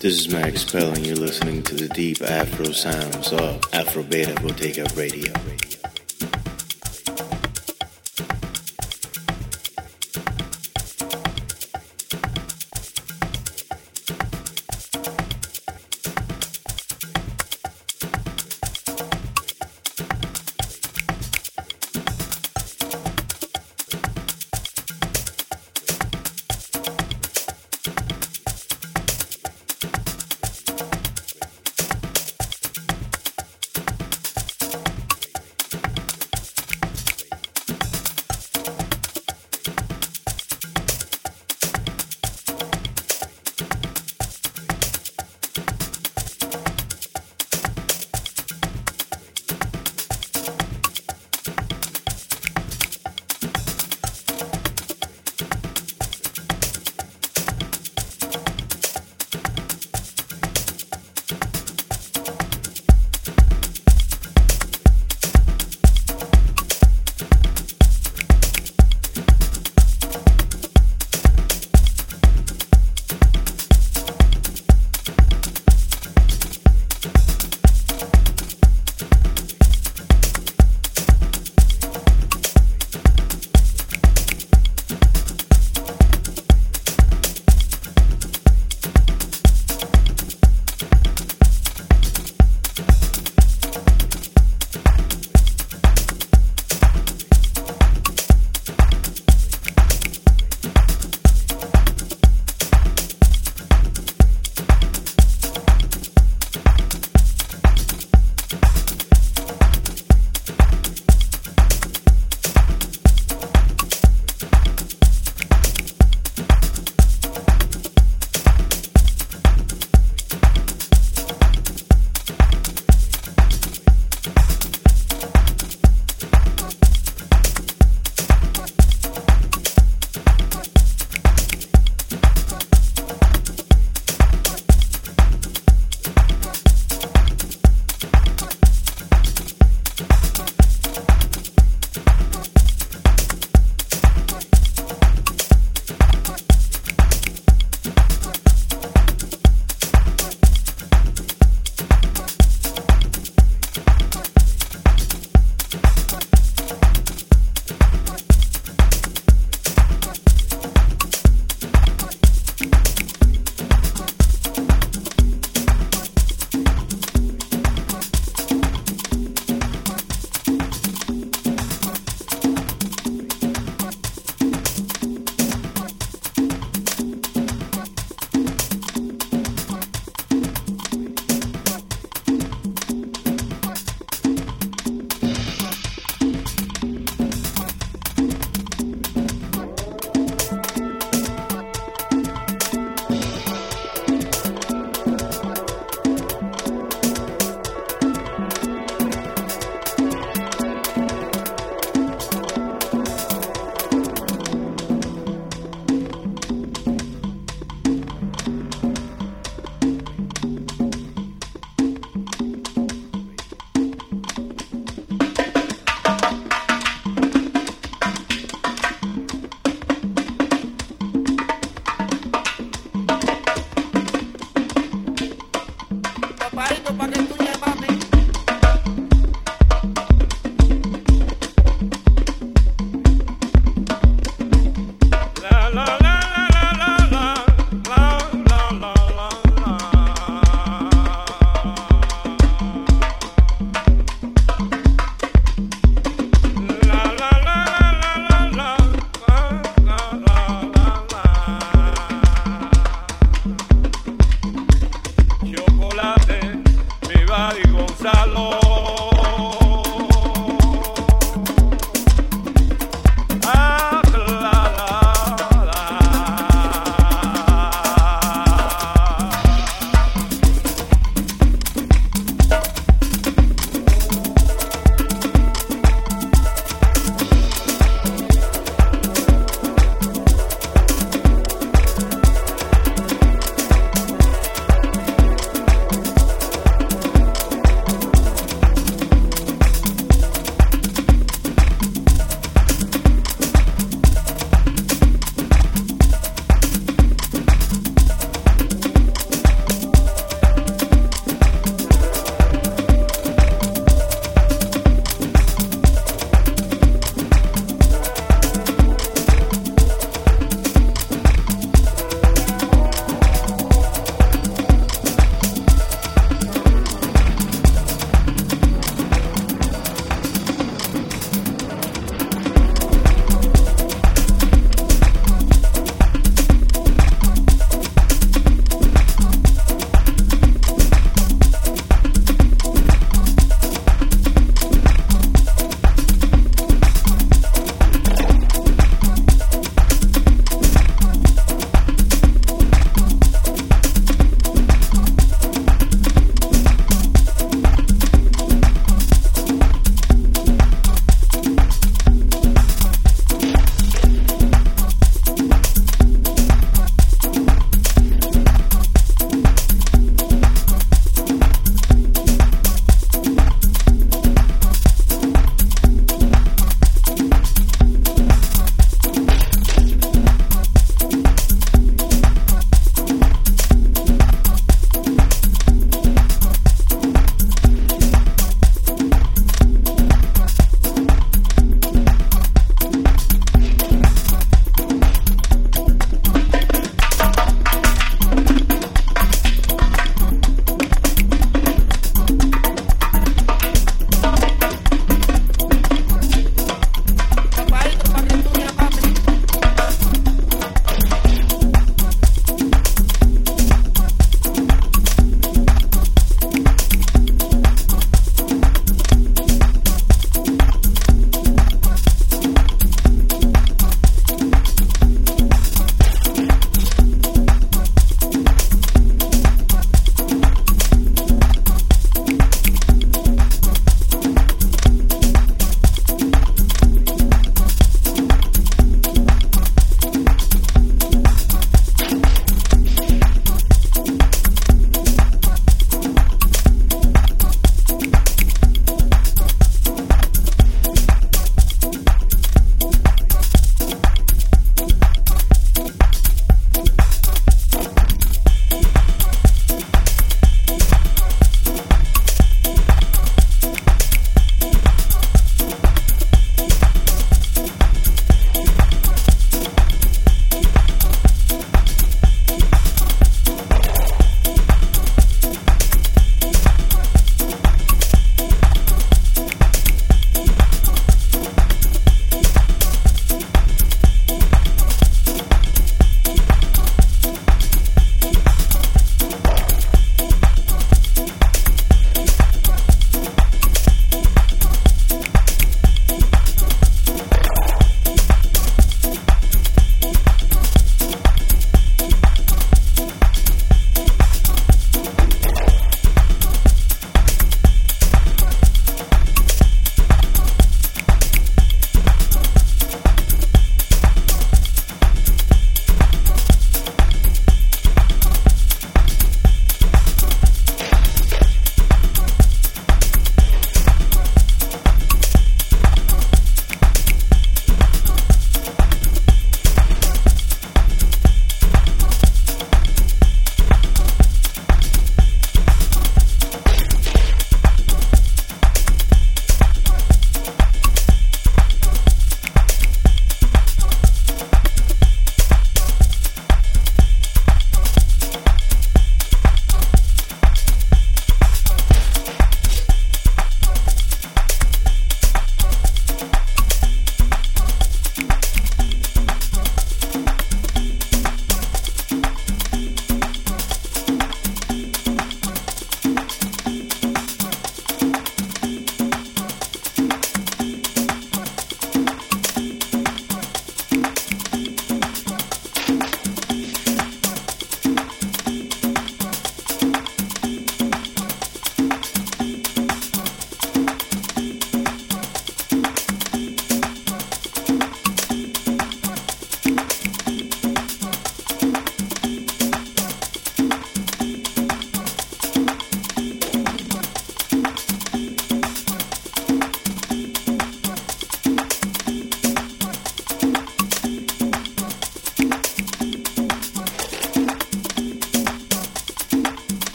This is Max Pell, and you're listening to the deep Afro sounds of Afro Beta Bottega Radio.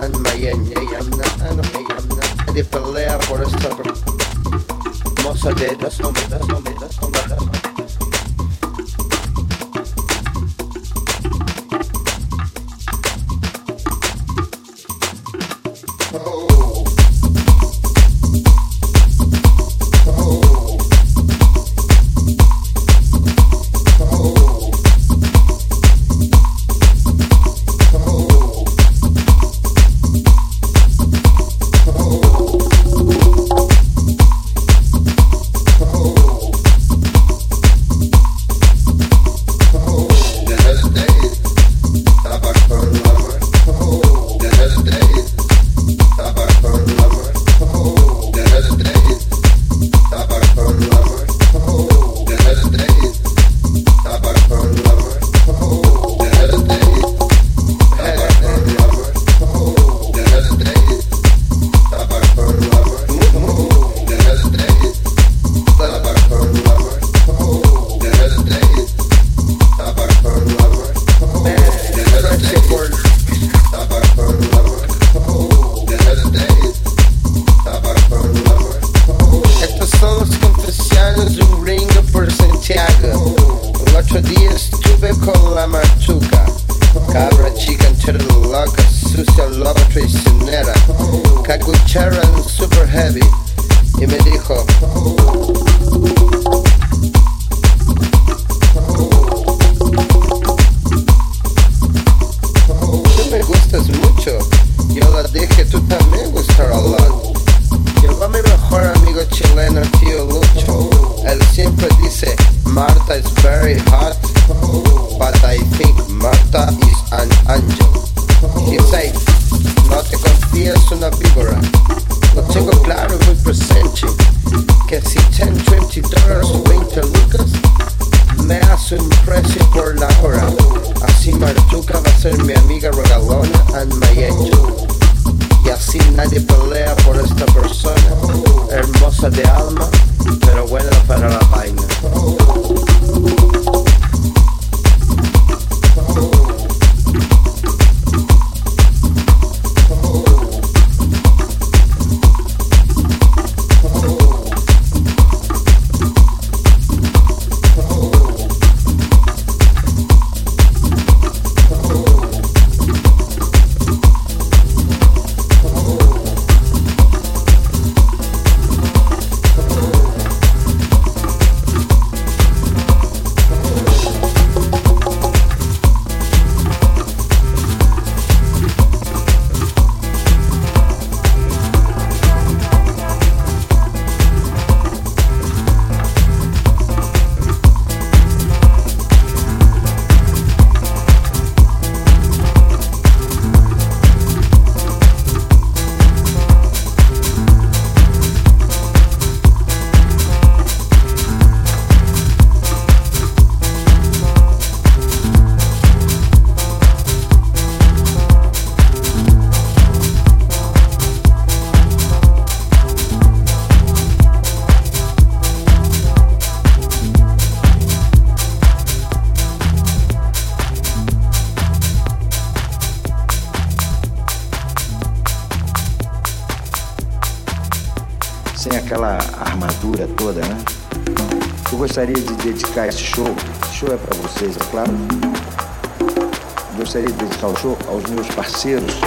And my yamna and. And if I lay up for a stubborn. Most of it, that's no me, that's no me, that's. que regalona alma y. Y así nadie pelea por esta persona, hermosa de alma see you.